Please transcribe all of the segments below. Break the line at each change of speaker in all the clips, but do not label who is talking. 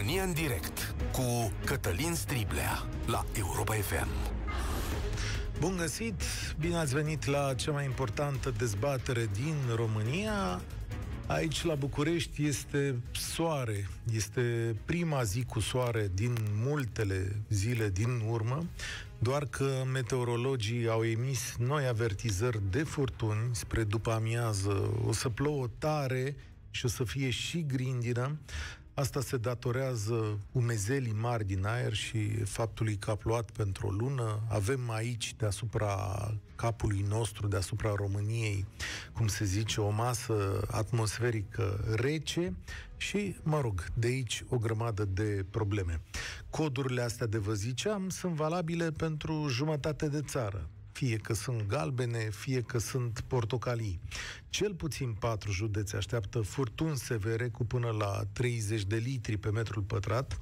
România în direct cu Cătălin Striblea la Europa FM.
Bun găsit! Bine ați venit la cea mai importantă dezbatere din România. Aici, la București, este soare. Este prima zi cu soare din multele zile din urmă, doar că meteorologii au emis noi avertizări de furtuni spre după amiază. O să plouă tare și o să fie și grindină. Asta se datorează umezelii mari din aer și faptului că a plouat pentru o lună. Avem aici, deasupra capului nostru, deasupra României, cum se zice, o masă atmosferică rece și, mă rog, de aici o grămadă de probleme. Codurile astea de vă ziceam sunt valabile pentru jumătate de țară fie că sunt galbene, fie că sunt portocalii. Cel puțin patru județe așteaptă furtuni severe cu până la 30 de litri pe metrul pătrat.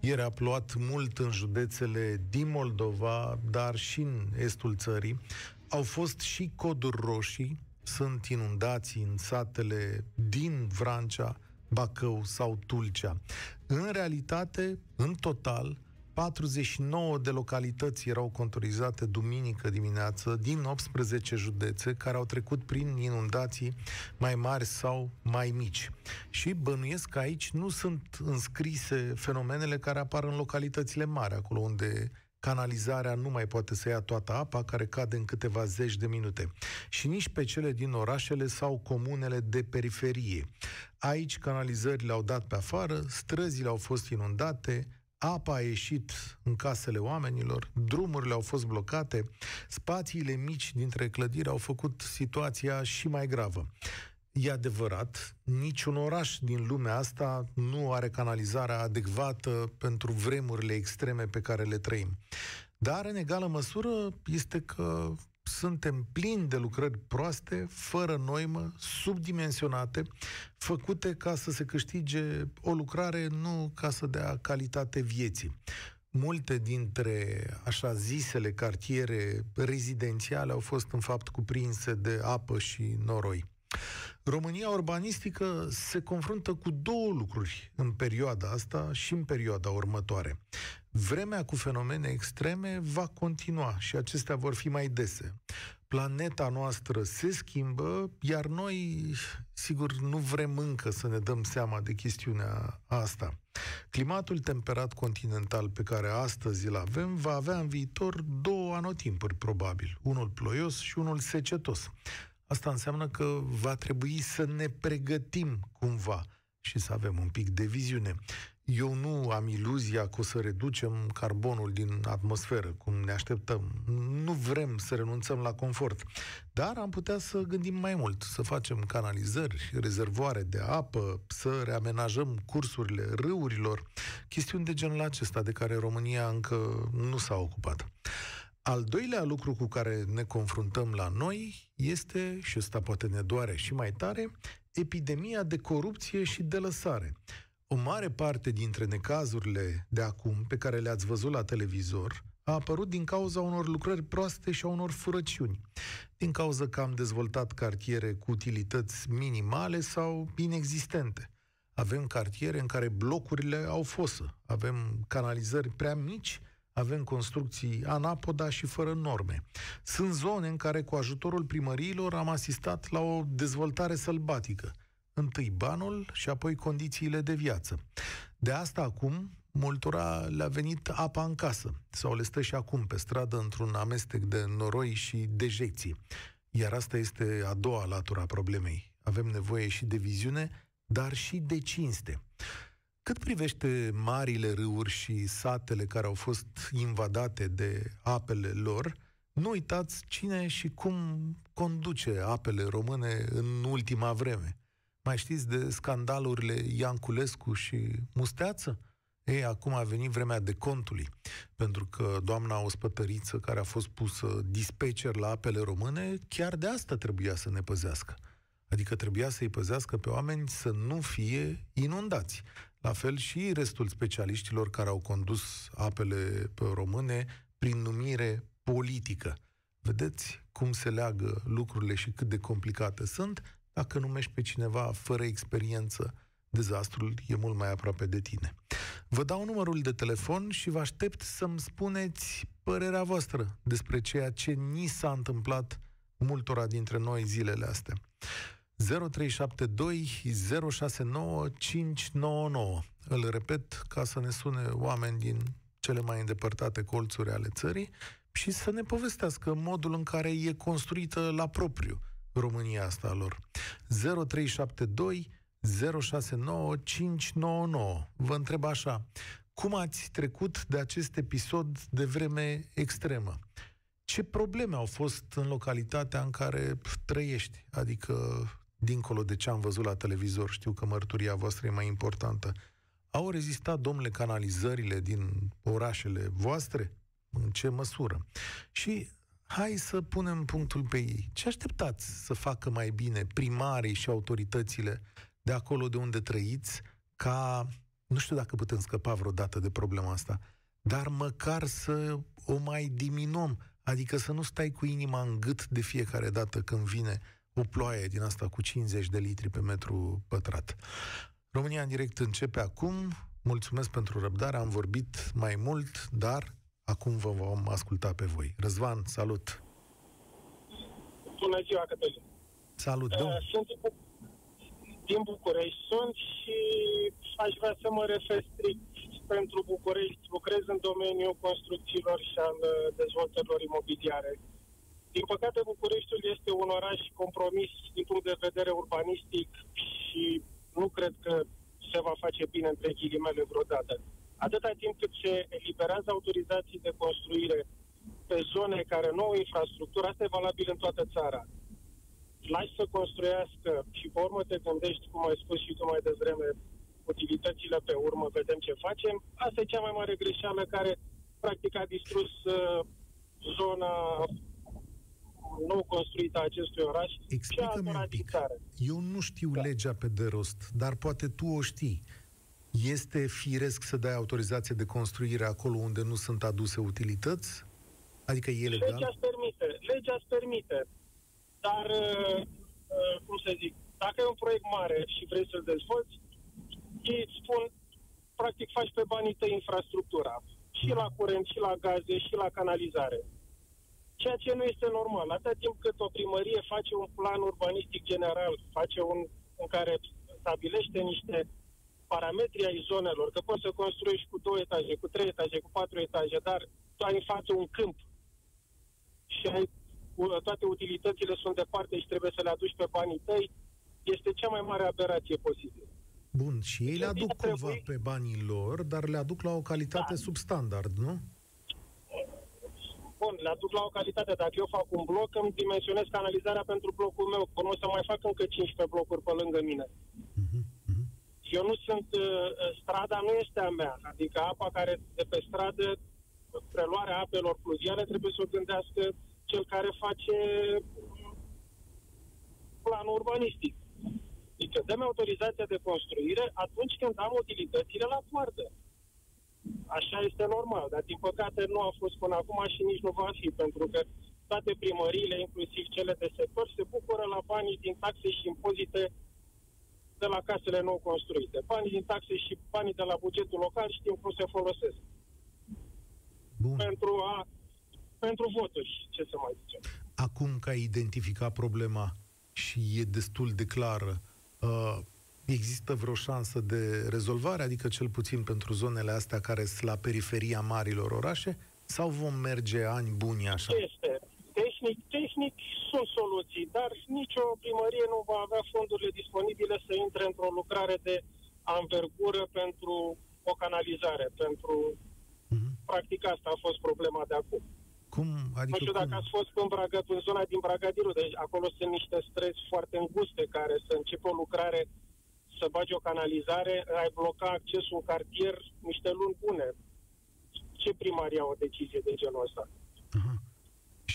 Ieri a plouat mult în județele din Moldova, dar și în estul țării. Au fost și coduri roșii, sunt inundații în satele din Vrancea, Bacău sau Tulcea. În realitate, în total, 49 de localități erau contorizate duminică dimineață din 18 județe care au trecut prin inundații mai mari sau mai mici. Și bănuiesc că aici nu sunt înscrise fenomenele care apar în localitățile mari, acolo unde canalizarea nu mai poate să ia toată apa care cade în câteva zeci de minute. Și nici pe cele din orașele sau comunele de periferie. Aici canalizările au dat pe afară, străzile au fost inundate, apa a ieșit în casele oamenilor, drumurile au fost blocate, spațiile mici dintre clădiri au făcut situația și mai gravă. E adevărat, niciun oraș din lumea asta nu are canalizarea adecvată pentru vremurile extreme pe care le trăim. Dar, în egală măsură, este că suntem plini de lucrări proaste, fără noimă, subdimensionate, făcute ca să se câștige o lucrare, nu ca să dea calitate vieții. Multe dintre așa zisele cartiere rezidențiale au fost în fapt cuprinse de apă și noroi. România urbanistică se confruntă cu două lucruri în perioada asta și în perioada următoare. Vremea cu fenomene extreme va continua și acestea vor fi mai dese. Planeta noastră se schimbă, iar noi, sigur, nu vrem încă să ne dăm seama de chestiunea asta. Climatul temperat continental pe care astăzi îl avem va avea în viitor două anotimpuri, probabil. Unul ploios și unul secetos. Asta înseamnă că va trebui să ne pregătim cumva și să avem un pic de viziune. Eu nu am iluzia că o să reducem carbonul din atmosferă, cum ne așteptăm. Nu vrem să renunțăm la confort. Dar am putea să gândim mai mult, să facem canalizări, rezervoare de apă, să reamenajăm cursurile râurilor, chestiuni de genul acesta de care România încă nu s-a ocupat. Al doilea lucru cu care ne confruntăm la noi este, și ăsta poate ne doare și mai tare, epidemia de corupție și de lăsare. O mare parte dintre necazurile de acum, pe care le-ați văzut la televizor, a apărut din cauza unor lucrări proaste și a unor furăciuni. Din cauza că am dezvoltat cartiere cu utilități minimale sau inexistente. Avem cartiere în care blocurile au fosă, avem canalizări prea mici avem construcții anapoda și fără norme. Sunt zone în care cu ajutorul primăriilor am asistat la o dezvoltare sălbatică. Întâi banul și apoi condițiile de viață. De asta acum multora le-a venit apa în casă sau le stă și acum pe stradă într-un amestec de noroi și dejecții. Iar asta este a doua latura problemei. Avem nevoie și de viziune, dar și de cinste. Cât privește marile râuri și satele care au fost invadate de apele lor, nu uitați cine și cum conduce apele române în ultima vreme. Mai știți de scandalurile Ianculescu și Musteață? Ei, acum a venit vremea de contului, pentru că doamna ospătăriță care a fost pusă dispecer la apele române, chiar de asta trebuia să ne păzească. Adică trebuia să-i păzească pe oameni să nu fie inundați. La fel și restul specialiștilor care au condus apele române prin numire politică. Vedeți cum se leagă lucrurile și cât de complicate sunt? Dacă numești pe cineva fără experiență, dezastrul e mult mai aproape de tine. Vă dau numărul de telefon și vă aștept să-mi spuneți părerea voastră despre ceea ce ni s-a întâmplat multora dintre noi zilele astea. 0372 069 599. Îl repet ca să ne sune oameni din cele mai îndepărtate colțuri ale țării și să ne povestească modul în care e construită la propriu România asta a lor. 0372 069 599. Vă întreb așa, cum ați trecut de acest episod de vreme extremă? Ce probleme au fost în localitatea în care trăiești? Adică, dincolo de ce am văzut la televizor, știu că mărturia voastră e mai importantă. Au rezistat, domnule, canalizările din orașele voastre? În ce măsură? Și hai să punem punctul pe ei. Ce așteptați să facă mai bine primarii și autoritățile de acolo de unde trăiți ca, nu știu dacă putem scăpa vreodată de problema asta, dar măcar să o mai diminuăm, adică să nu stai cu inima în gât de fiecare dată când vine o ploaie din asta cu 50 de litri pe metru pătrat. România în direct începe acum. Mulțumesc pentru răbdare, am vorbit mai mult, dar acum vă vom asculta pe voi. Răzvan, salut!
Bună ziua, Cătălin!
Salut, uh,
Sunt din București sunt și aș vrea să mă refer strict pentru București. Lucrez în domeniul construcțiilor și al uh, dezvoltărilor imobiliare. Din păcate, Bucureștiul este un oraș compromis din punct de vedere urbanistic și nu cred că se va face bine între ghilimele vreodată. Atâta timp cât se eliberează autorizații de construire pe zone care nu au infrastructură, asta e valabil în toată țara lași să construiască și pe urmă te gândești, cum ai spus și tu mai devreme, utilitățile pe urmă, vedem ce facem. Asta e cea mai mare greșeală care practic a distrus uh, zona nou construită a acestui oraș
Explică-mi un pic. Eu nu știu da. legea pe de rost, dar poate tu o știi. Este firesc să dai autorizație de construire acolo unde nu sunt aduse utilități? Adică e legal?
Legea îți permite. Legea îți permite. Dar, uh, uh, cum să zic, dacă e un proiect mare și vrei să-l dezvolți, ei îți spun, practic faci pe banii tăi infrastructura. Și la curent, și la gaze, și la canalizare. Ceea ce nu este normal. Atât timp cât o primărie face un plan urbanistic general, face un în care stabilește niște parametri ai zonelor, că poți să construiești cu două etaje, cu trei etaje, cu patru etaje, dar tu ai în față un câmp și ai toate utilitățile sunt departe și trebuie să le aduci pe banii tăi, este cea mai mare aberație posibilă.
Bun, și ei le aduc cumva trebui... pe banii lor, dar le aduc la o calitate da. substandard, nu?
Bun, le aduc la o calitate. Dacă eu fac un bloc, îmi dimensionez canalizarea pentru blocul meu. Până o să mai fac încă 15 blocuri pe lângă mine. Uh-huh, uh-huh. Eu nu sunt... Uh, strada nu este a mea. Adică apa care de pe stradă, preluarea apelor pluviale, trebuie să o gândească cel care face planul urbanistic. Adică dăm autorizația de construire atunci când am utilitățile la poartă. Așa este normal, dar din păcate nu a fost până acum și nici nu va fi, pentru că toate primăriile, inclusiv cele de sector, se bucură la banii din taxe și impozite de la casele nou construite. Banii din taxe și banii de la bugetul local știm cum se folosesc. Bun. Pentru a pentru voturi, ce să mai zicem.
Acum că ai identificat problema și e destul de clară, uh, există vreo șansă de rezolvare, adică cel puțin pentru zonele astea care sunt la periferia marilor orașe, sau vom merge ani buni așa?
Este. Tehnic, tehnic sunt soluții, dar nicio primărie nu va avea fondurile disponibile să intre într-o lucrare de anvergură pentru o canalizare, pentru... Uh-huh. Practic asta a fost problema de acum.
Cum? Adică
nu știu
cum?
dacă ați fost în, Braga, în zona din Bragadiru, deci acolo sunt niște străzi foarte înguste care să începe o lucrare, să bagi o canalizare, ai bloca accesul în cartier niște luni bune. Ce primar ia o decizie de genul ăsta?
Aha.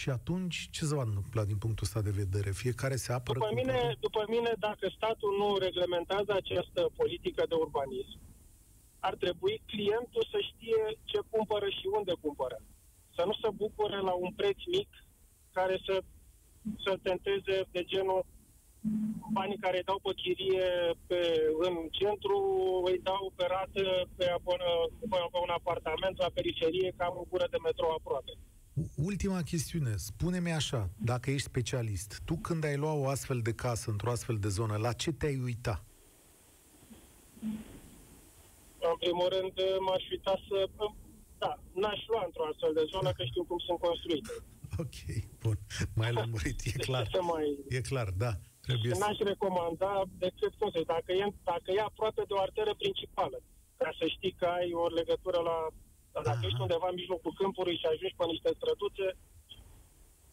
Și atunci ce se va întâmpla din punctul ăsta de vedere? Fiecare se apără
după mine, după mine, dacă statul nu reglementează această politică de urbanism, ar trebui clientul să știe ce cumpără și unde cumpără să nu se bucure la un preț mic care să, să tenteze de genul banii care îi dau pe chirie pe, în centru, îi dau pe rată pe, până, până pe un apartament la periferie, cam o gură de metro aproape.
Ultima chestiune. Spune-mi așa, dacă ești specialist, tu când ai luat o astfel de casă într-o astfel de zonă, la ce te-ai uita?
În primul rând, m-aș uita să... Da, n-aș lua într-o astfel de zonă, că știu cum sunt construite.
Ok, bun. Mai lămurit, e
Deci
clar.
să mai...
E clar, da. Trebuie să...
N-aș recomanda decât, cum să zic, dacă e, dacă e aproape de o arteră principală, ca să știi că ai o legătură la... Dacă
Aha.
ești undeva în mijlocul câmpului și ajungi pe niște străduțe,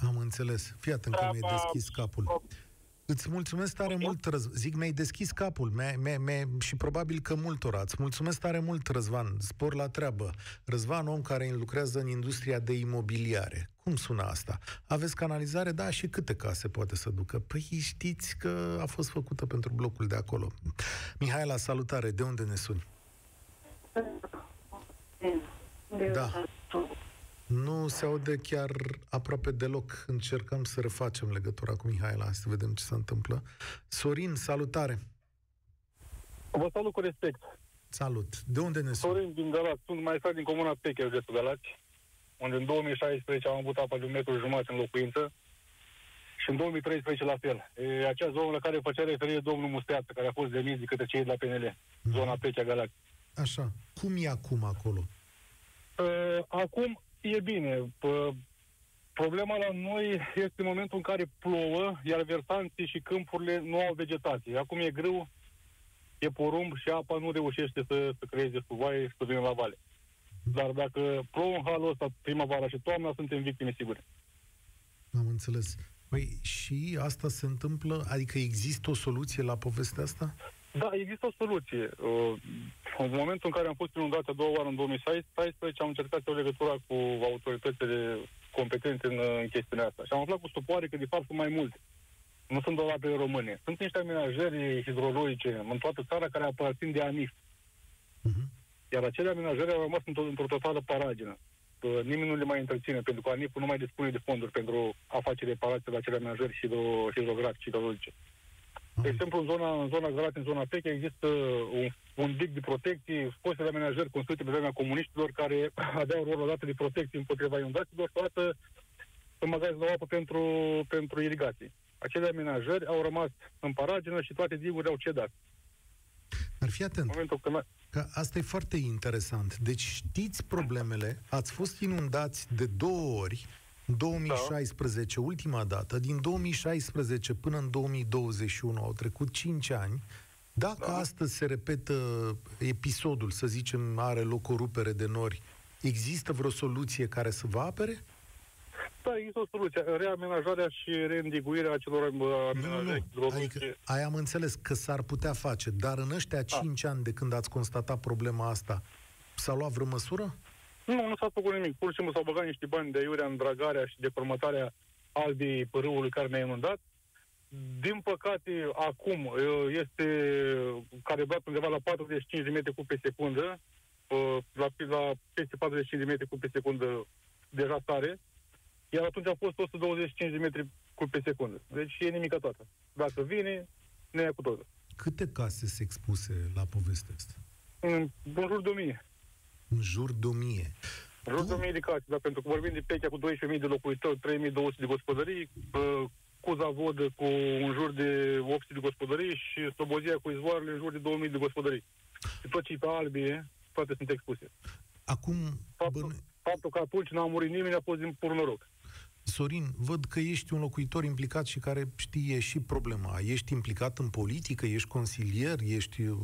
Am înțeles. Fii atent că mi-ai
treaba...
deschis capul. Îți mulțumesc tare
Ok.
mult, Răz... zic, mi-ai deschis capul mi mi mi și probabil că multora. Îți mulțumesc tare mult, Răzvan, spor la treabă. Răzvan, om care lucrează în industria de imobiliare. Cum sună asta? Aveți canalizare? Da, și câte case poate să ducă? Păi știți că a fost făcută pentru blocul de acolo. Mihaela, salutare, de unde ne suni? Da. Nu se aude chiar aproape deloc. Încercăm să refacem legătura cu Mihaela, să vedem ce se întâmplă. Sorin, salutare!
Vă salut cu respect.
Salut! De unde ne suni?
Sorin din Galați. Sunt mai din comuna Peche, de Galați, unde în 2016 am avut apa de un metru jumătate în locuință și în 2013 la fel. E acea zonă la care făcea referire domnul Musteață, care a fost demis de către cei de la PNL, zona Pechea Galați.
Așa. Cum e acum acolo?
Uh, acum e bine. P- problema la noi este momentul în care plouă, iar versanții și câmpurile nu au vegetație. Acum e grâu, e porumb și apa nu reușește să, să creeze suvaie și să vină la vale. Dar dacă plouă în halul ăsta primăvara și toamna, suntem victime sigure.
Am înțeles. Păi și asta se întâmplă? Adică există o soluție la povestea asta?
Da, există o soluție. Uh, În momentul în care am fost inundat a doua oară în 2016, am încercat să o legătura cu autoritățile competente în, în chestiunea asta. Și am aflat cu stupoare că de fapt sunt mai multe. Nu sunt doar apele române. Sunt niște amenajări hidrologice în toată țara care aparțin de ANIF.
Uh-huh.
Iar acele amenajări au rămas într-o, într-o totală paragină. Uh, Nimeni nu le mai întreține, pentru că ANIF nu mai dispune de fonduri pentru a face reparații la acele amenajări hidro, hidrografice, hidrologice. De exemplu, în zona, în zona Galați, în zona Peche, există un, un dig de protecție, foste de amenajări construite pe vremea comuniștilor, care aveau rolul odată de protecție împotriva inundațiilor și odată în magazin de apă pentru, pentru irigații. Acele amenajări au rămas în paragină și toate digurile au cedat.
Dar fii
În
atent,
momentul când...
că asta e foarte interesant. Deci știți problemele, ați fost inundați de două ori, în 2016, ultima dată, din 2016 până în 2021, au trecut 5 ani, dacă
Da.
astăzi se repetă episodul, să zicem, are loc o rupere de nori, există vreo soluție care să vă apere?
Da, există o soluție. Reamenajarea și reîndiguirea acelor uh,
Nu, nu,
amenajări
nu. Adică,
hidrologice.
aia am înțeles că s-ar putea face, dar în ăștia
Da.
5 ani de când ați constatat problema asta, s-a luat vreo măsură?
Nu, nu s-a făcut nimic. Pur și simplu s-au băgat niște bani de aiurea în dragarea și deformatarea albii râului care ne-a inundat. Din păcate, acum uh, este calibrat undeva la 45 de metri cub pe secundă, uh, la, la peste 45 de metri cub pe secundă deja stare, iar atunci a fost 125 de metri cub pe secundă. Deci e nimic toată. Dacă vine, ne ia cu totul.
Câte case se expuse la povestea asta?
În în jur de 1000.
În jur de 1000.
În jur de 1000 de case, da, pentru că vorbim de Pechea cu 12.000 de locuitori, 3.200 de gospodării, uh, Cuza Vodă cu în jur de 800 de gospodării și Slobozia cu izvoarele în jur de 2000 de gospodării. Și tot ce e pe albie, toate sunt expuse.
Acum,
Faptul,
bănu...
faptul că atunci n-a murit nimeni a fost din pur noroc.
Sorin, văd că ești un locuitor implicat și care știe și problema. Ești implicat în politică, ești consilier, ești...
Uh,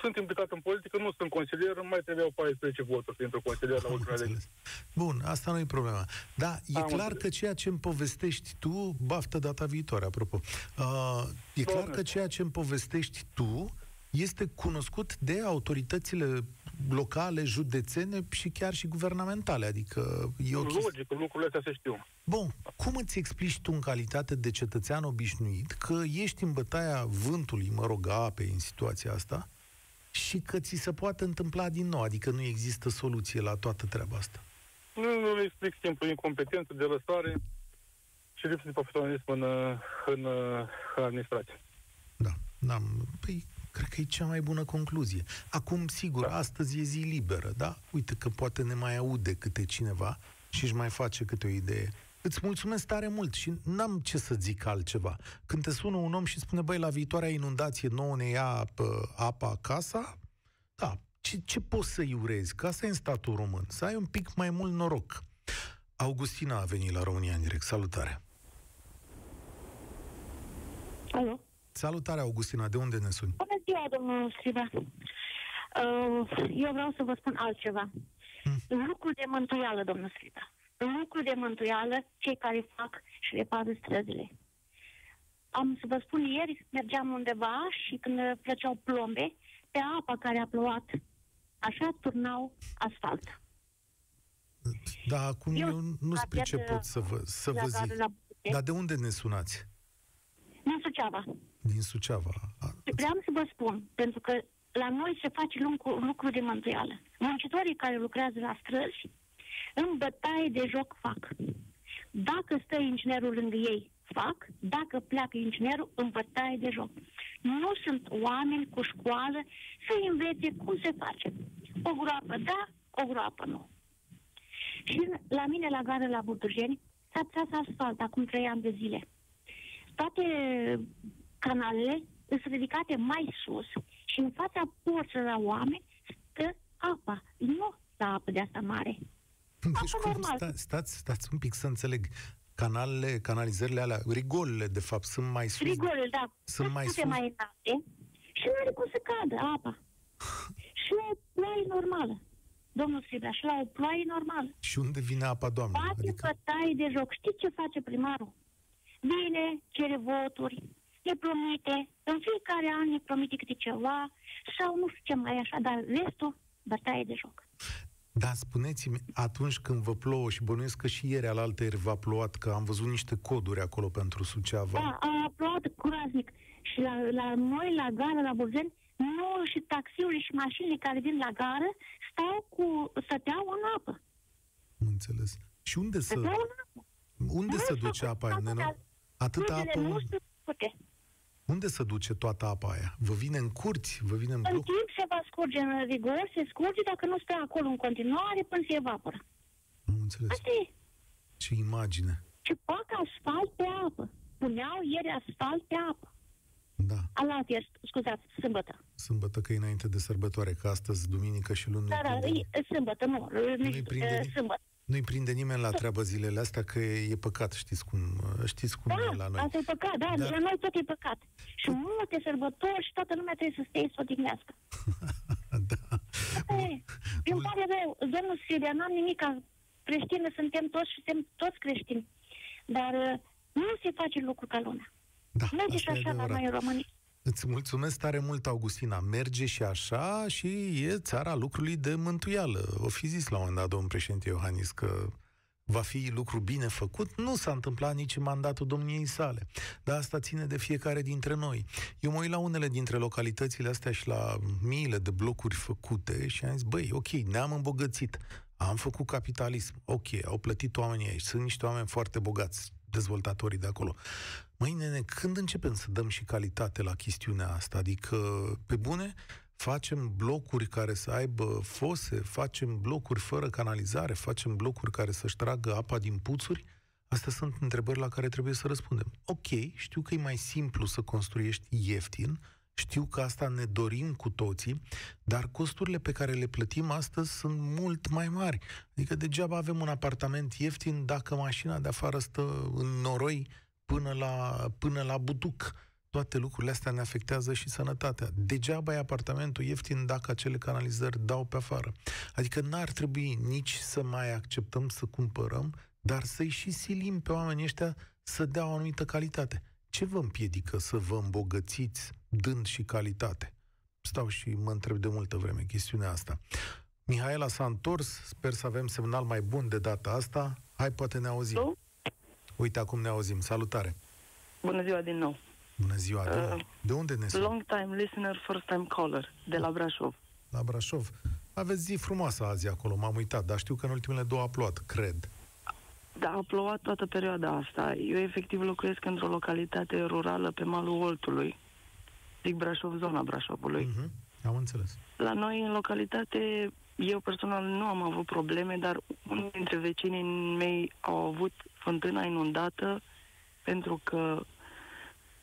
sunt implicat în politică, nu sunt consilier, mai trebuiau 14 voturi pentru consilier la
Am
ultima lege.
înțeles. Bun, asta nu e problema. Da, e
Am
clar
înțeles.
că ceea ce îmi povestești tu, baftă data viitoare, apropo, uh, e clar
Doamne.
că ceea ce îmi povestești tu este cunoscut de autoritățile locale, județene și chiar și guvernamentale. Adică e o chestie...
Logic, lucrurile astea se știu.
Bun, cum îți explici tu în calitate de cetățean obișnuit că ești în bătaia vântului, mă rog, a apei în situația asta și că ți se poate întâmpla din nou, adică nu există soluție la toată treaba asta?
Nu, nu le explic simplu, incompetență de lăsare. și lipsă de profesionalism în, în, în administrație.
Da, n-am... Păi, cred că e cea mai bună concluzie. Acum, sigur, da. astăzi e zi liberă, da? Uite că poate ne mai aude câte cineva și își mai face câte o idee. Îți mulțumesc tare mult și n-am ce să zic altceva. Când te sună un om și spune, băi, la viitoarea inundație nouă ne ia pă, apa casa, da, ce, ce poți să-i urezi? Că asta e în statul român. Să ai un pic mai mult noroc. Augustina a venit la România în direct. Salutare!
Alo?
Salutare, Augustina. De unde ne suni?
Bună ziua, domnul Striba. Uh, eu vreau să vă spun altceva. Hmm. Lucru de mântuială, domnul Striba. Lucru de mântuială cei care fac și repară străzile. Am să vă spun, ieri mergeam undeva și când plăceau plombe, pe apa care a plouat, așa turnau asfalt.
Da, acum eu, eu nu spre ce pot să vă, să vă zic. Dar de unde ne sunați?
Din Suceava.
Din Suceava.
Vreau să vă spun, pentru că la noi se face lucru, lucru de mântuială. Muncitorii care lucrează la străzi, în bătaie de joc fac. Dacă stă inginerul lângă ei, fac. Dacă pleacă inginerul, în bătaie de joc. Nu sunt oameni cu școală să învețe cum se face. O groapă da, o groapă nu. Și la mine la gară la Buturgeni s-a tras asfalt acum trei ani de zile. Toate canalele sunt ridicate mai sus și în fața porții la oameni stă apa. Nu la apă de asta mare.
Deci cum, normal. Sta, stați, stați un pic să înțeleg. Canalele, canalizările alea, rigolele, de fapt, sunt mai sus.
Rigolele, da.
Sunt mai sus.
mai înalte și nu are cum să cadă apa. și o ploaie normală. Domnul Sibra, și la o ploaie normală.
Și unde vine apa, doamnă?
Face adică... bătaie de joc. Știți ce face primarul? Vine, cere voturi, ne promite, în fiecare an ne promite câte ceva, sau nu știu ce mai așa, dar restul, bătaie de joc.
Da, spuneți-mi, atunci când vă plouă și bănuiesc că și ieri alaltă ieri v-a plouat, că am văzut niște coduri acolo pentru Suceava.
Da, a plouat curaznic. Și la, la noi, la gară, la Burzeni, nu și taxiurile și mașinile care vin la gară stau cu, stăteau în apă.
Am înțeles. Și unde să... Unde se duce apa aia, Atâta apă... Nu știu unde se duce toată apa aia? Vă vine în curți? Vă vine în
bloc? În timp se va scurge în rigor, se scurge, dacă nu stă acolo în continuare, până se evaporă.
Am înțeles.
Asta e.
Ce imagine.
Și fac asfalt pe apă. Puneau ieri asfalt pe apă.
Da.
Alat ieri, scuzați, sâmbătă.
Sâmbătă, că e înainte de sărbătoare, că astăzi, duminică și luni...
Da, da, e, sâmbătă, nu, nu prinde sâmbătă.
Nu-i prinde nimeni la treabă zilele astea că e, e păcat, știți cum, știți cum
da,
e la noi.
asta e păcat, da, Dar... la noi tot e păcat. Și multe sărbători și toată lumea trebuie să stea să odihnească.
da.
Eu îmi pare rău, domnul Siria, n-am nimic ca creștini, suntem toți și suntem toți creștini. Dar uh, nu se face lucru ca lumea. Da, Merge și așa la noi în România.
Îți mulțumesc tare mult, Augustina. Merge și așa și e țara lucrului de mântuială. O fi zis la un moment dat domnul președinte Iohannis că va fi lucru bine făcut, nu s-a întâmplat nici în mandatul domniei sale. Dar asta ține de fiecare dintre noi. Eu mă uit la unele dintre localitățile astea și la miile de blocuri făcute și am zis, băi, ok, ne-am îmbogățit, am făcut capitalism, ok, au plătit oamenii aici, sunt niște oameni foarte bogați, dezvoltatorii de acolo. Măi, nene, când începem să dăm și calitate la chestiunea asta? Adică, pe bune, facem blocuri care să aibă fose, facem blocuri fără canalizare, facem blocuri care să-și tragă apa din puțuri? Astea sunt întrebări la care trebuie să răspundem. Ok, știu că e mai simplu să construiești ieftin, știu că asta ne dorim cu toții, dar costurile pe care le plătim astăzi sunt mult mai mari. Adică degeaba avem un apartament ieftin dacă mașina de afară stă în noroi până la, până la butuc. Toate lucrurile astea ne afectează și sănătatea. Degeaba e apartamentul ieftin dacă acele canalizări dau pe afară. Adică n-ar trebui nici să mai acceptăm să cumpărăm, dar să-i și silim pe oamenii ăștia să dea o anumită calitate. Ce vă împiedică să vă îmbogățiți dând și calitate? Stau și mă întreb de multă vreme chestiunea asta. Mihaela s-a întors, sper să avem semnal mai bun de data asta. Hai, poate ne auzim. Uite, acum ne auzim. Salutare!
Bună ziua din nou!
Bună ziua! De, uh, de unde ne suni?
Long time listener, first time caller, de la Brașov.
La Brașov. Aveți zi frumoasă azi acolo, m-am uitat, dar știu că în ultimele două a plouat, cred.
Da, a plouat toată perioada asta. Eu efectiv locuiesc într-o localitate rurală pe malul Oltului. Zic Brașov, zona Brașovului.
Mhm. Am înțeles.
La noi, în localitate, eu personal nu am avut probleme, dar unul dintre vecinii mei au avut fântâna inundată pentru că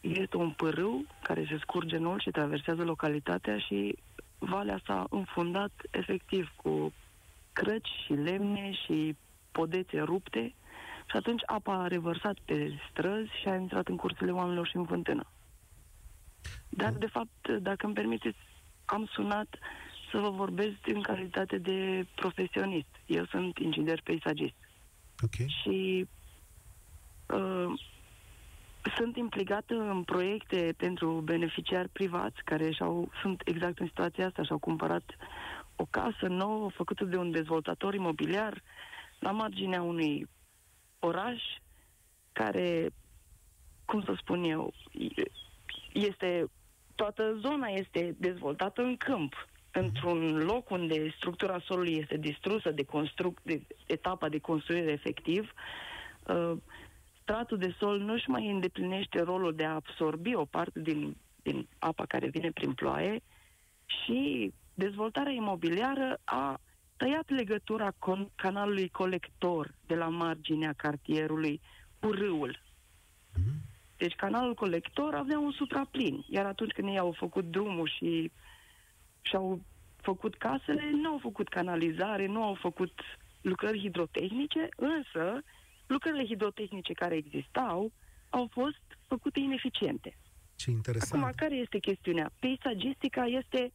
este un pârâu care se scurge în Olt și traversează localitatea și valea s-a înfundat efectiv cu crăci și lemne și podețe rupte și atunci apa a revărsat pe străzi și a intrat în curțile oamenilor și în fântână. Dar, de fapt, dacă îmi permiteți, am sunat să vă vorbesc în calitate de profesionist. Eu sunt inginer peisagist
Ok.
și uh, sunt implicată în proiecte pentru beneficiari privați care și-au, sunt exact în situația asta și-au cumpărat o casă nouă făcută de un dezvoltator imobiliar la marginea unui oraș care, cum să spun eu, este toată zona este dezvoltată în câmp, într-un loc unde structura solului este distrusă de, construc, de etapa de construire efectiv, uh, stratul de sol nu își mai îndeplinește rolul de a absorbi o parte din, din apa care vine prin ploaie și dezvoltarea imobiliară a tăiat legătura con- canalului colector de la marginea cartierului cu râul. Deci canalul colector avea un supraplin, iar atunci când ei au făcut drumul și și-au făcut casele, nu au făcut canalizare, nu au făcut lucrări hidrotehnice, însă lucrările hidrotehnice care existau au fost făcute ineficiente.
Ce interesant.
Acum, care este chestiunea? Peisagistica este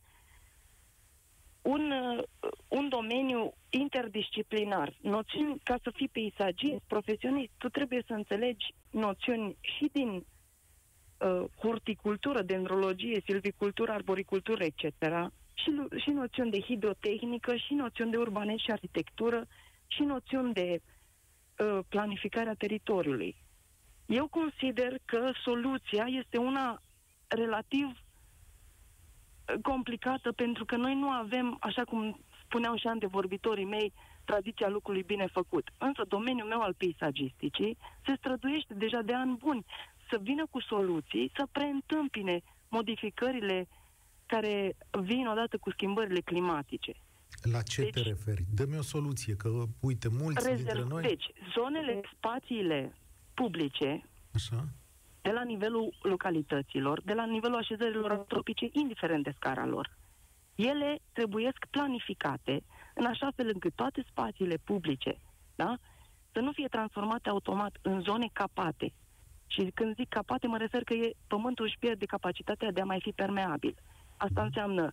un, uh, un domeniu interdisciplinar. Noțiuni, ca să fii peisagist, profesionist, tu trebuie să înțelegi noțiuni și din uh, horticultură, dendrologie, silvicultură, arboricultură, etc., și, lu- și noțiuni de hidrotehnică, și noțiuni de urbanism și arhitectură, și noțiuni de uh, planificarea teritoriului. Eu consider că soluția este una relativ complicată pentru că noi nu avem, așa cum spuneau și antevorbitorii mei, tradiția lucrului bine făcut. Însă domeniul meu al peisagisticii se străduiește deja de ani buni să vină cu soluții, să preîntâmpine modificările care vin odată cu schimbările climatice.
La ce te
Deci-
referi? Dă-mi o soluție, că, uite, mulți dintre
Rezerv...
noi...
Deci, zonele, spațiile publice,
Așa?
de la nivelul localităților, de la nivelul așezărilor antropice, indiferent de scara lor. Ele trebuiesc planificate în așa fel încât toate spațiile publice da, să nu fie transformate automat în zone capate. Și când zic capate, mă refer că e, pământul își pierde capacitatea de a mai fi permeabil. Asta înseamnă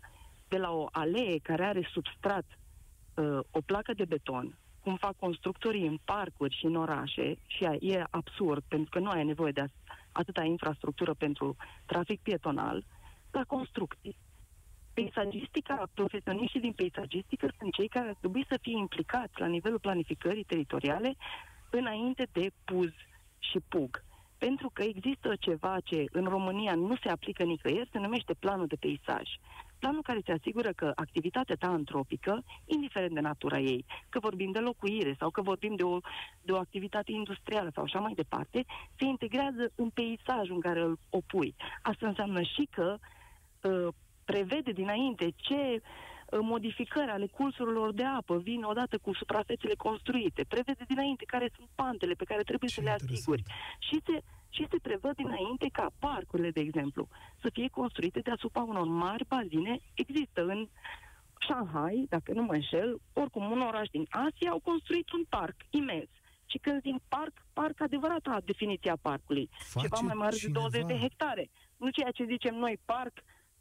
de la o alee care are substrat uh, o placă de beton, cum fac constructorii în parcuri și în orașe, și e absurd, pentru că nu ai nevoie de atâta infrastructură pentru trafic pietonal, la construcții. Peisagistica, profesioniștii din peisagistică sunt cei care ar trebui să fie implicați la nivelul planificării teritoriale înainte de puz și pug. Pentru că există ceva ce în România nu se aplică nicăieri, se numește planul de peisaj. Planul care se asigură că activitatea ta antropică, indiferent de natura ei, că vorbim de locuire sau că vorbim de o, de o activitate industrială sau așa mai departe, se integrează în peisajul în care îl opui. Asta înseamnă și că uh, prevede dinainte ce uh, modificări ale cursurilor de apă vin odată cu suprafețele construite, prevede dinainte care sunt pantele pe care trebuie
Ce
să le
interesant.
asiguri și se, și se prevăd dinainte ca parcurile, de exemplu, să fie construite deasupra unor mari bazine. Există în Shanghai, dacă nu mă înșel, oricum un oraș din Asia au construit un parc imens. Și când zic parc, parc adevărata definiția parcului.
Face
Ceva mai mare
cineva-
de 20 de hectare. Nu ceea ce zicem noi parc,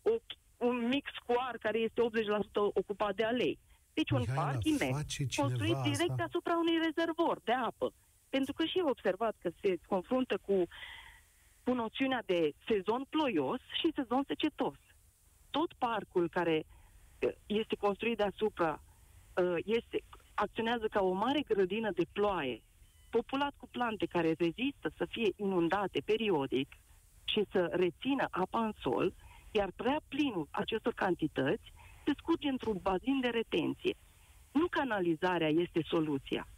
o, un mic scoar care este 80% ocupat de alei. Deci un
Mihaela,
parc imens,
face cineva
construit direct
asta?
asupra unui rezervor de apă. Pentru că și eu observat că se confruntă cu, cu noțiunea de sezon ploios și sezon secetos. Tot parcul care uh, este construit deasupra uh, este, acționează ca o mare grădină de ploaie, populat cu plante care rezistă să fie inundate periodic și să rețină apa în sol, iar prea plinul acestor cantități se scurge într-un bazin de retenție. Nu canalizarea este soluția.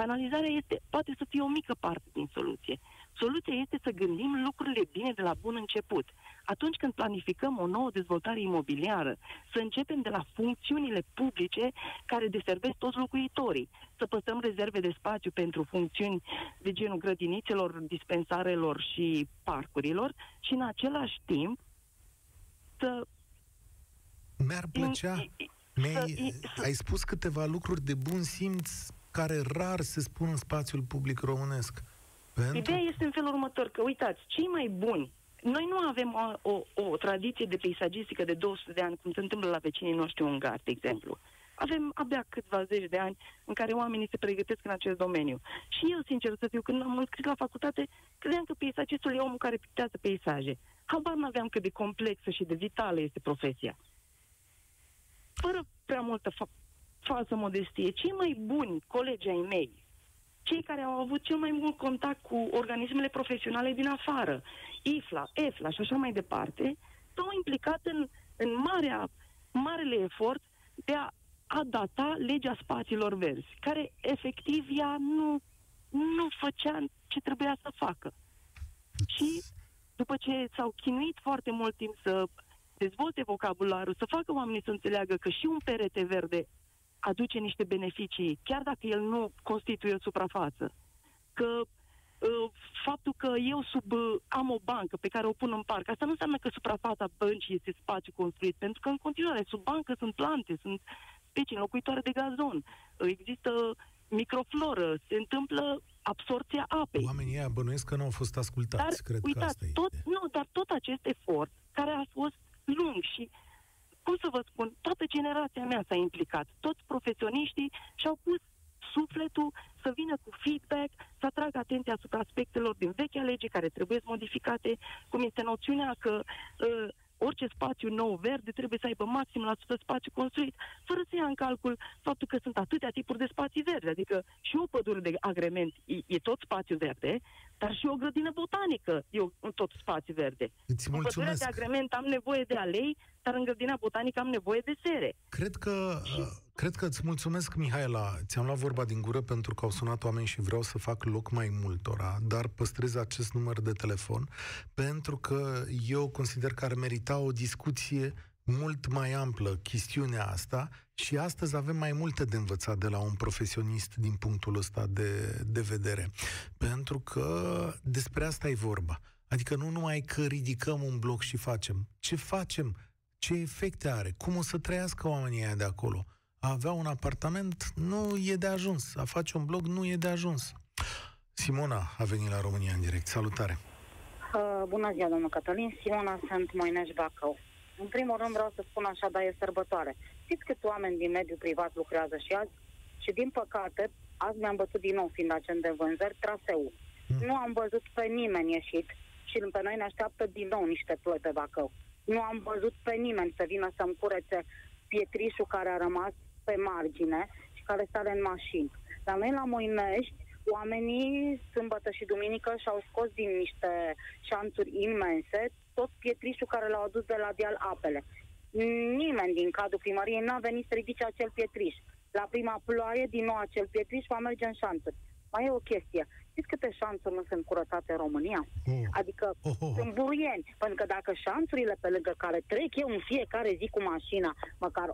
Canalizarea este, poate să fie o mică parte din soluție. Soluția este să gândim lucrurile bine de la bun început. Atunci când planificăm o nouă dezvoltare imobiliară, să începem de la funcțiunile publice care deservesc toți locuitorii. Să păstrăm rezerve de spațiu pentru funcțiuni de genul grădinițelor, dispensarelor și parcurilor și în același timp să...
Mi-ar plăcea... Mi-ai, ai spus câteva lucruri de bun simț care rar se spun în spațiul public românesc.
Pentru... Ideea este în felul următor, că uitați, cei mai buni, noi nu avem o, o, o tradiție de peisagistică de 200 de ani, cum se întâmplă la vecinii noștri ungari, de exemplu. Avem abia câțiva zeci de ani în care oamenii se pregătesc în acest domeniu. Și eu, sincer să fiu, când am înscris la facultate, credeam că peisagistul e omul care pictează peisaje. Habar n-aveam cât de complexă și de vitală este profesia. Fără prea multă fa- falsă modestie, cei mai buni colegi ai mei, cei care au avut cel mai mult contact cu organismele profesionale din afară, IFLA, EFLA și așa mai departe, s-au implicat în, în marea, marele efort de a, a data legea spațiilor verzi, care efectiv ea nu, nu făcea ce trebuia să facă. Și după ce s-au chinuit foarte mult timp să dezvolte vocabularul, să facă oamenii să înțeleagă că și un perete verde aduce niște beneficii, chiar dacă el nu constituie o suprafață. Că uh, faptul că eu sub uh, am o bancă pe care o pun în parc, asta nu înseamnă că suprafața băncii este spațiu construit, pentru că în continuare sub bancă sunt plante, sunt specii înlocuitoare de gazon, uh, există microfloră, se întâmplă absorția apei.
Oamenii ăia bănuiesc că nu au fost ascultați, dar, cred
uitați,
că asta e
tot, Nu, dar tot acest efort, care a fost lung și cum să vă spun, toată generația mea s-a implicat, toți profesioniștii și-au pus sufletul să vină cu feedback, să atragă atenția asupra aspectelor din vechea lege care trebuie modificate, cum este noțiunea că uh, orice spațiu nou verde trebuie să aibă maxim la 100 spațiu construit, fără să ia în calcul faptul că sunt atâtea tipuri de spații verzi, adică și o pădure de agrement e, e tot spațiu verde, dar și o grădină botanică e o, tot spațiu verde.
Îți
în pădurea de agrement am nevoie de alei, dar în grădina botanică am nevoie de sere.
Cred că, și... cred că îți mulțumesc, Mihaela. Ți-am luat vorba din gură pentru că au sunat oameni și vreau să fac loc mai multora, dar păstrez acest număr de telefon pentru că eu consider că ar merita o discuție mult mai amplă chestiunea asta și astăzi avem mai multe de învățat de la un profesionist din punctul ăsta de, de vedere. Pentru că despre asta e vorba. Adică nu numai că ridicăm un bloc și facem. Ce facem? Ce efecte are? Cum o să trăiască oamenii aia de acolo? A avea un apartament nu e de ajuns. A face un bloc nu e de ajuns. Simona a venit la România în direct. Salutare!
Uh, bună ziua, domnul Cătălin. Simona, sunt Moineș Bacău. În primul rând vreau să spun așa, dar e sărbătoare. Știți câți oameni din mediul privat lucrează și azi? Și din păcate, azi mi-am bătut din nou, fiind agent de vânzări, traseu. Mm. Nu am văzut pe nimeni ieșit și pe noi ne așteaptă din nou niște plăți pe Bacău. Nu am văzut pe nimeni să vină să-mi curețe pietrișul care a rămas pe margine și care stare în mașini. La noi la Moinești, oamenii sâmbătă și duminică și-au scos din niște șanțuri imense tot pietrișul care l-au adus de la deal apele. Nimeni din cadrul primăriei n-a venit să ridice acel pietriș. La prima ploaie, din nou acel pietriș va merge în șanțuri. Mai e o chestie. Știți câte șanțuri nu sunt curățate în România? Oh. Adică oh, oh, oh. sunt buruieni. Pentru că dacă șanțurile pe lângă care trec eu în fiecare zi cu mașina, măcar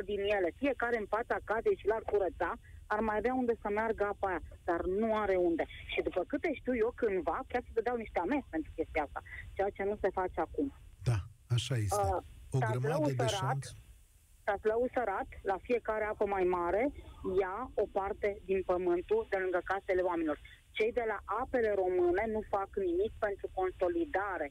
80% din ele, fiecare în fața cade și l-ar curăța, ar mai avea unde să meargă apa aia, dar nu are unde. Și după câte știu eu, cândva, chiar să dădeau niște amenzi pentru chestia asta, ceea ce nu se face acum.
Da, așa este. Uh, o grămadă de șanț.
Taslăul sărat, la fiecare apă mai mare, ia o parte din pământul de lângă casele oamenilor. Cei de la apele române nu fac nimic pentru consolidare.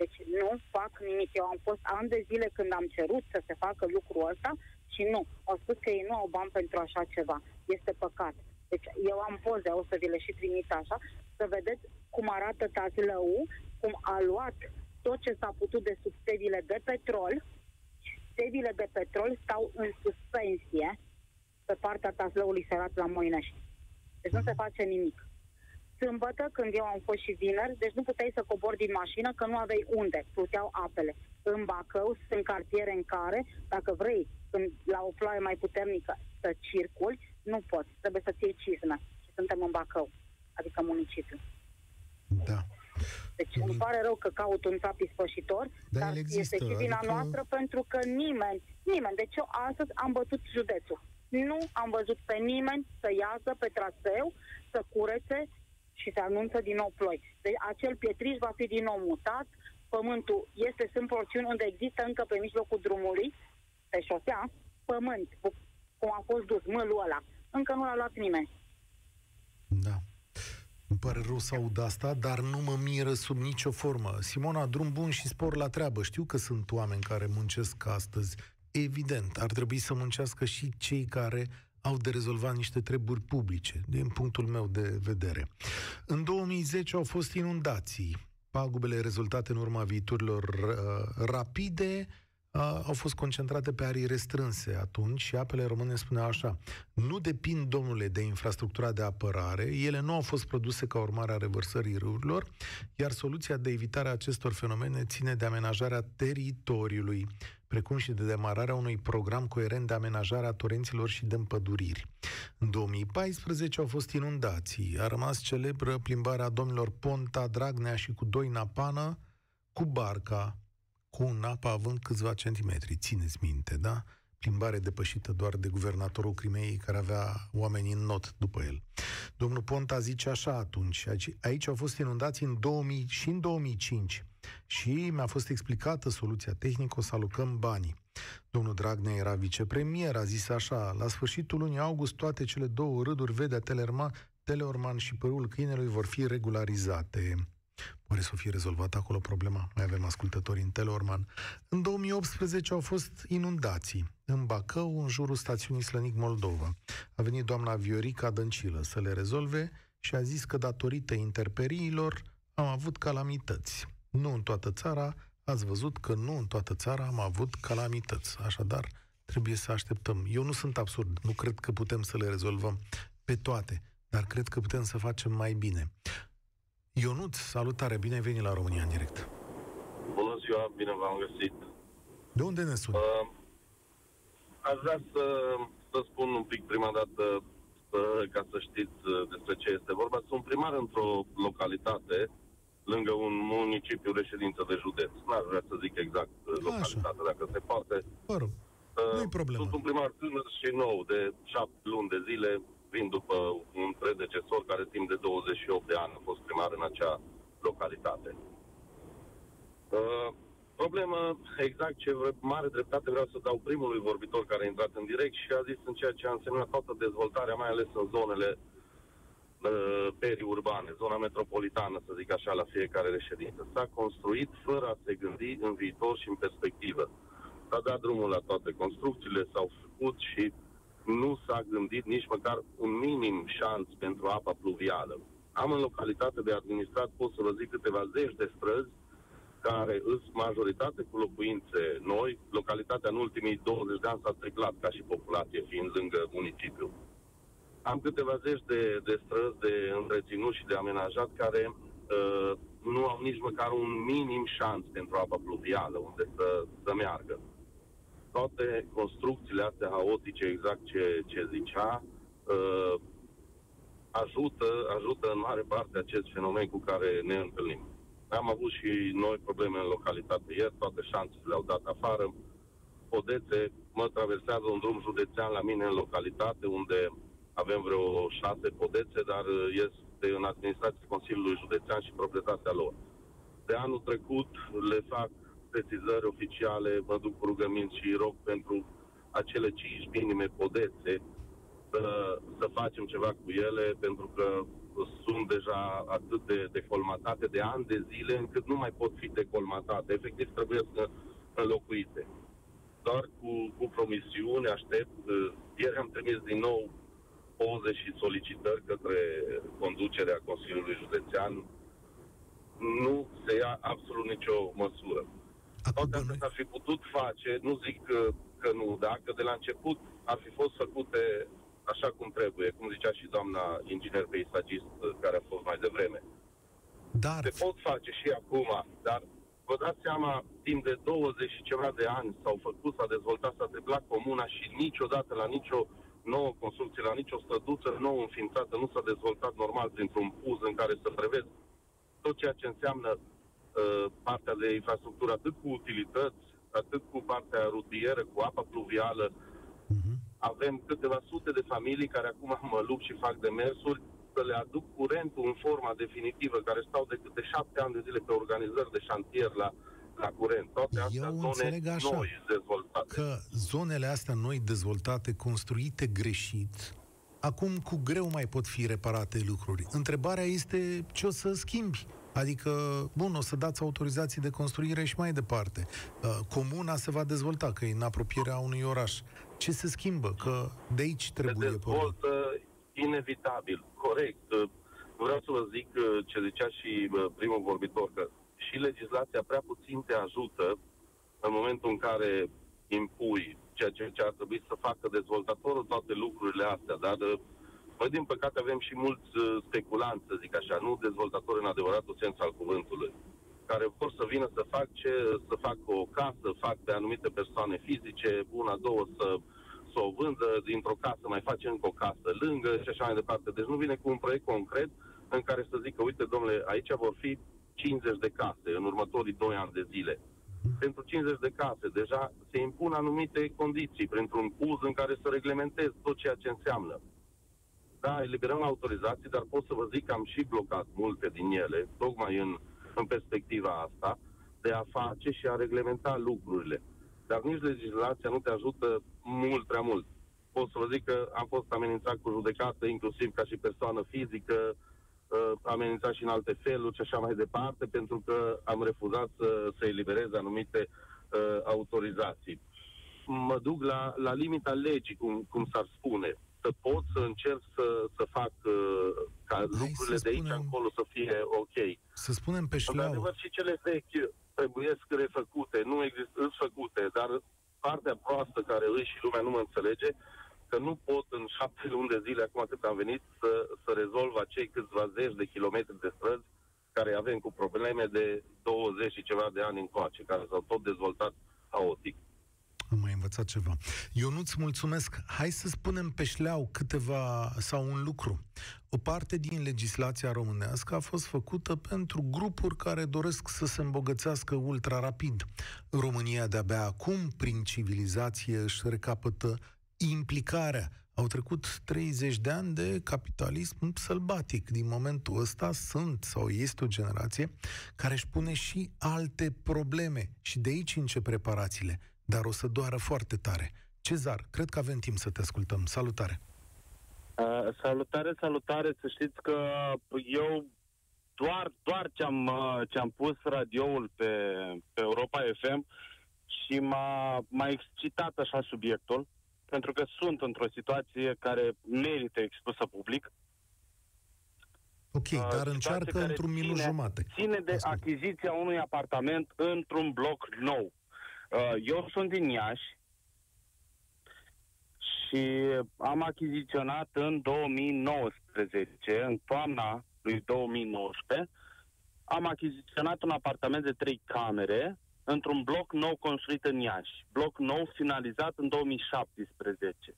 Deci nu fac nimic. Eu am fost ani de zile când am cerut să se facă lucrul ăsta și nu. Au spus că ei nu au bani pentru așa ceva. Este păcat. Deci eu am poze, o să vi le și trimit așa, să vedeți cum arată Tazlău, cum a luat tot ce s-a putut de subsedile de petrol, sedile de petrol stau în suspensie pe partea taslăului sărat la Moinești. Deci nu se face nimic. Sâmbătă, când eu am fost și vineri, deci nu puteai să cobori din mașină că nu aveai unde, pluteau apele. În Bacău sunt cartiere în care, dacă vrei, când la o ploaie mai puternică să circuli, nu poți, trebuie să-ți iei cizme. Și suntem în Bacău, adică municipiu.
Da.
Deci îmi pare rău că caut un țap ispășitor,
Da,
dar
el există,
este și vina
adică-
noastră pentru că nimeni, nimeni, deci eu astăzi am bătut județul. Nu am văzut pe nimeni să iasă pe traseu, să curețe și să anunță din nou ploi. Deci acel pietriș va fi din nou mutat, pământul este, sunt porțiuni unde există încă pe mijlocul drumului, pe șosea, pământ, cu- cum a fost dus, mâlul ăla. Încă nu l-a luat nimeni.
Da. Îmi pare rău să aud asta, dar nu mă miră sub nicio formă. Simona, drum bun și spor la treabă. Știu că sunt oameni care muncesc astăzi. Evident, ar trebui să muncească și cei care au de rezolvat niște treburi publice, din punctul meu de vedere. În 2010 au fost inundații. Pagubele rezultate în urma viiturilor uh, rapide uh, au fost concentrate pe arii restrânse atunci. Și apele române spuneau așa nu depind, domnule, de infrastructura de apărare, ele nu au fost produse ca urmare a revărsării râurilor, iar soluția de evitare a acestor fenomene ține de amenajarea teritoriului, precum și de demararea unui program coerent de amenajare a torenților și de împăduriri. În 2014 au fost inundații, a rămas celebră plimbarea domnilor Ponta, Dragnea și cu Doina Pană cu barca, cu un apă având câțiva centimetri, țineți minte, da? Plimbare depășită doar de guvernatorul Crimeei, care avea oamenii în not după el. Domnul Ponta zice așa atunci, aici, aici au fost inundații în 2000 și în 2005 și mi-a fost explicată soluția tehnică, o să alocăm banii. Domnul Dragnea era vicepremier, a zis așa, la sfârșitul lunii august toate cele două râduri, Vedea Telerman, Teleorman și Părul Câinelui vor fi regularizate. Oare să fie rezolvată acolo problema? Mai avem ascultători în Teleorman. În 2018 au fost inundații în Bacău, în jurul stațiunii Slănic Moldova. A venit doamna Viorica Dăncilă să le rezolve și a zis că datorită interperiilor am avut calamități. Nu în toată țara, ați văzut că nu în toată țara am avut calamități. Așadar, trebuie să așteptăm. Eu nu sunt absurd, nu cred că putem să le rezolvăm pe toate, dar cred că putem să facem mai bine. Ionut, salutare, bine ai venit la România în direct.
Bună ziua, bine v-am găsit.
De unde ne suni?
Uh, aș vrea să, să spun un pic prima dată, să, ca să știți uh, despre ce este vorba. Sunt primar într-o localitate, lângă un municipiu reședință de județ. N-aș vrea să zic exact uh, localitatea, dacă se poate.
Vă rog,
Uh,
nu-i problemă.
Sunt un primar tânăr și nou, de șapte luni de zile, vin după un predecesor care timp de 28 de ani a fost primar în acea localitate. Uh, problemă, exact ce vre- mare dreptate vreau să dau primului vorbitor care a intrat în direct și a zis în ceea ce a însemnat toată dezvoltarea, mai ales în zonele uh, periurbane, zona metropolitană, să zic așa, la fiecare reședință. S-a construit fără a se gândi în viitor și în perspectivă. S-a dat drumul la toate construcțiile, s-au făcut și nu s-a gândit nici măcar un minim șans pentru apa pluvială. Am în localitate de administrat, pot să vă zic, câteva zeci de străzi care îs majoritate cu locuințe noi. Localitatea în ultimii 20 de ani s-a triplat ca și populație, fiind lângă municipiu. Am câteva zeci de, de străzi de întreținut și de amenajat care uh, nu au nici măcar un minim șans pentru apa pluvială, unde să, să meargă. Toate construcțiile astea haotice, exact ce, ce zicea, uh, ajută, ajută în mare parte acest fenomen cu care ne întâlnim. Am avut și noi probleme în localitate ieri, toate șansele le-au dat afară. Podețe, mă traversează un drum județean la mine în localitate, unde avem vreo șase podețe, dar uh, este în administrația Consiliului Județean și proprietatea lor. De anul trecut le fac precizări oficiale, mă duc cu rugăminți și rog pentru acele cinci minime podețe să, să facem ceva cu ele, pentru că sunt deja atât de decolmatate de ani de zile, încât nu mai pot fi decolmatate. Efectiv, trebuie să înlocuite. Doar cu, cu promisiune aștept. uh, Ieri am trimis din nou poze și solicitări către conducerea Consiliului Județean. Nu se ia absolut nicio măsură.
Acum,
Toate astea
bănui-
s-ar fi putut face, nu zic că, că nu, dacă de la început ar fi fost făcute așa cum trebuie, cum zicea și doamna inginer peisagist uh, care a fost mai devreme.
dar,
Se pot face și acum, dar vă dați seama, timp de 20 și ceva de ani s-au făcut, s-a dezvoltat, s-a triplat comuna și niciodată la nicio nouă construcție la nicio străduță nouă înființată, nu s-a dezvoltat normal printr-un puz în care să prevezi tot ceea ce înseamnă uh, partea de infrastructură, atât cu utilități, atât cu partea rutieră, cu apa pluvială. Uh-huh. Avem câteva sute de familii care acum mă lupt și fac demersuri să le aduc curentul în forma definitivă, care stau de câte șapte ani de zile pe organizări de șantier la, la curent. Toate astea
Eu
zone
înțeleg așa,
noi dezvoltate.
că zonele astea noi dezvoltate, construite greșit, acum cu greu mai pot fi reparate lucruri. Întrebarea este ce o să schimbi. Adică, bun, o să dați autorizații de construire și mai departe. Uh, Comuna se va dezvolta, că e în apropierea unui oraș. Ce se schimbă? Că de aici
Se
trebuie pornit.
dezvoltă inevitabil, corect. Vreau să vă zic uh, ce zicea și uh, primul vorbitor, că și legislația prea puțin te ajută în momentul în care impui ceea ce, ce ar trebui să facă dezvoltatorul toate lucrurile astea, dar uh, noi, din păcate, avem și mulți uh, speculanți, să zic așa, nu dezvoltatori în adevăratul sens al cuvântului, care vor să vină să fac ce, să facă o casă, fac pe anumite persoane fizice, una, două, să, să o vândă, dintr-o casă mai face încă o casă lângă și așa mai departe. Deci nu vine cu un proiect concret în care să zică, uite, domnule, aici vor fi 50 de case în următorii 2 ani de zile. Pentru 50 de case deja se impun anumite condiții printr-un uz în care să reglementezi tot ceea ce înseamnă. Da, eliberăm autorizații, dar pot să vă zic că am și blocat multe din ele, tocmai în, în perspectiva asta, de a face și a reglementa lucrurile. Dar nici legislația nu te ajută mult prea mult. Pot să vă zic că am fost amenințat cu judecată, inclusiv ca și persoană fizică, uh, amenințat și în alte feluri și așa mai departe, pentru că am refuzat să, să eliberez anumite uh, autorizații. Mă duc la, la limita legii, cum, cum s-ar spune să pot să încerc să, să fac uh, ca
Hai
lucrurile
să
de aici
spunem-
încolo să fie ok.
Să spunem pe șleau.
Într-adevăr, și cele vechi trebuie refăcute, nu există sunt făcute, dar partea proastă care îi și lumea nu mă înțelege, că nu pot în șapte luni de zile, acum cât am venit, să, să rezolv acei câțiva zeci de kilometri de străzi care avem cu probleme de 20 și ceva de ani încoace, care s-au tot dezvoltat haotic.
Am mai învățat ceva. Eu nu-ți mulțumesc. Hai să spunem pe șleau câteva sau un lucru. O parte din legislația românească a fost făcută pentru grupuri care doresc să se îmbogățească ultra rapid. România de-abia acum, prin civilizație, își recapătă implicarea. Au trecut 30 de ani de capitalism sălbatic. Din momentul ăsta sunt sau este o generație care își pune și alte probleme. Și de aici încep reparațiile dar o să doară foarte tare. Cezar, cred că avem timp să te ascultăm. Salutare!
Uh, salutare, salutare, să știți că eu doar, doar ce-am, uh, ce-am pus radioul pe, pe Europa FM și m-a, m-a excitat așa subiectul, pentru că sunt într-o situație care merită expusă public.
Ok,
Uh,
dar
situație
încearcă
care
într-un minut
ține-
jumate.
Ține de
Ascult.
achiziția unui apartament într-un bloc nou. Uh, Eu sunt din Iași și am achiziționat în 2019, în toamna lui 2019, am achiziționat un apartament de trei camere într-un bloc nou construit în Iași. Bloc nou finalizat în 2017.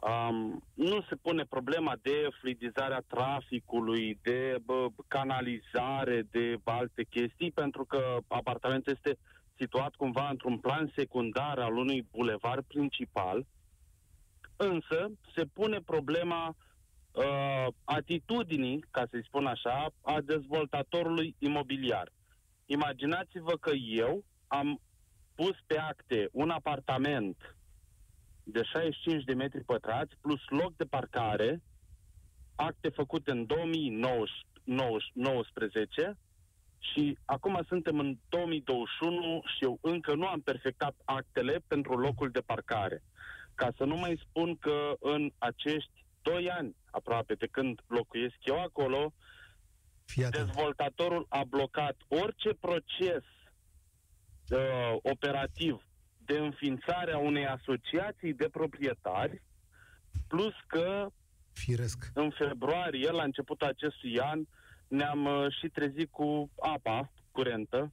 Um, nu se pune problema de fluidizarea traficului, de bă, canalizare, de alte chestii, pentru că apartamentul este situat cumva într-un plan secundar al unui bulevard principal, însă se pune problema uh, atitudinii, ca să-i spun așa, a dezvoltatorului imobiliar. Imaginați-vă că eu am pus pe acte un apartament de 65 de metri pătrați plus loc de parcare, acte făcute în 2019 și acum suntem în 2021 și eu încă nu am perfectat actele pentru locul de parcare. Ca să nu mai spun că în acești 2 ani aproape de când locuiesc eu acolo,
Fii atent.
Dezvoltatorul a blocat orice proces uh, operativ de înființare a unei asociații de proprietari, plus că
Firesc.
în februarie, la începutul acestui an, ne-am uh, și trezit cu apa curentă.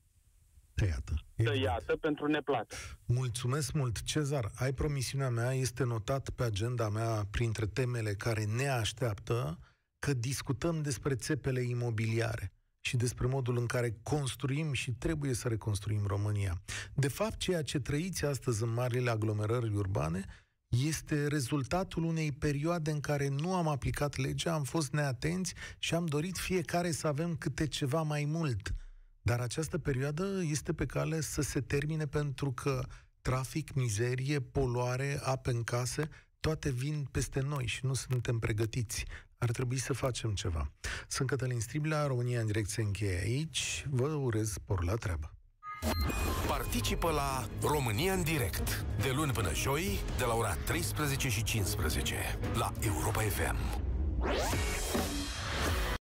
Te iată.
tăiată pentru neplată.
Mulțumesc mult, Cezar. Ai promisiunea mea, este notat pe agenda mea printre temele care ne așteaptă că discutăm despre țepele imobiliare și despre modul în care construim și trebuie să reconstruim România. De fapt, ceea ce trăiți astăzi în marile aglomerări urbane este rezultatul unei perioade în care nu am aplicat legea, am fost neatenți și am dorit fiecare să avem câte ceva mai mult. Dar această perioadă este pe cale să se termine pentru că trafic, mizerie, poluare, ape în case, toate vin peste noi și nu suntem pregătiți. Ar trebui să facem ceva. Sunt Cătălin Striblea, România în direcție încheie aici. Vă urez spor la treabă.
Participă la România în direct, de luni până joi, de la ora 13 și 15, la Europa FM.